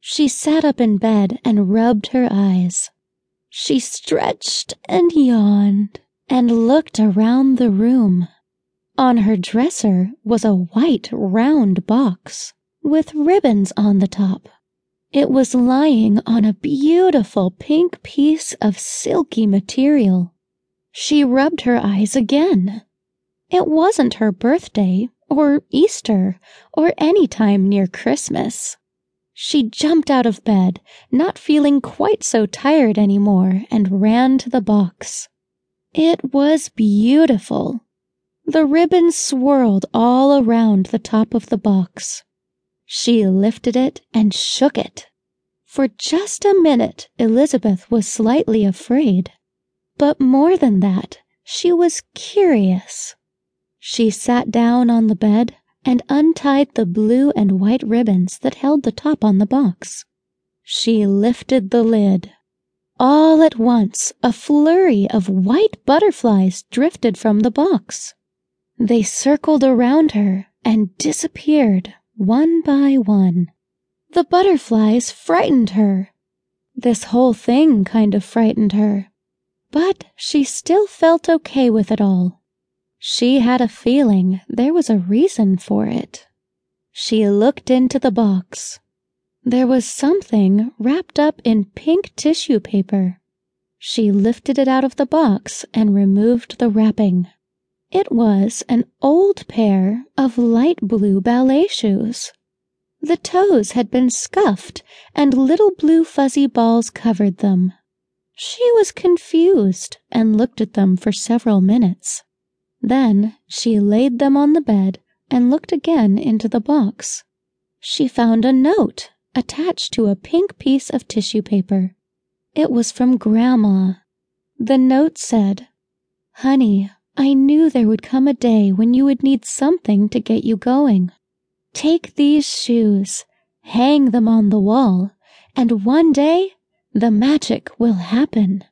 She sat up in bed and rubbed her eyes. She stretched and yawned and looked around the room. On her dresser was a white round box with ribbons on the top. It was lying on a beautiful pink piece of silky material. She rubbed her eyes again. It wasn't her birthday, or Easter, or any time near Christmas. She jumped out of bed, not feeling quite so tired anymore, and ran to the box. It was beautiful. The ribbon swirled all around the top of the box. She lifted it and shook it. For just a minute, Elizabeth was slightly afraid. But more than that, she was curious. She sat down on the bed and untied the blue and white ribbons that held the top on the box. She lifted the lid. All at once, a flurry of white butterflies drifted from the box. They circled around her and disappeared one by one. The butterflies frightened her. This whole thing kind of frightened her. But she still felt okay with it all. She had a feeling there was a reason for it. She looked into the box. There was something wrapped up in pink tissue paper. She lifted it out of the box and removed the wrapping. It was an old pair of light blue ballet shoes. The toes had been scuffed and little blue fuzzy balls covered them. She was confused and looked at them for several minutes. Then she laid them on the bed and looked again into the box. She found a note attached to a pink piece of tissue paper. It was from Grandma. The note said, Honey, I knew there would come a day when you would need something to get you going. Take these shoes, hang them on the wall, and one day the magic will happen.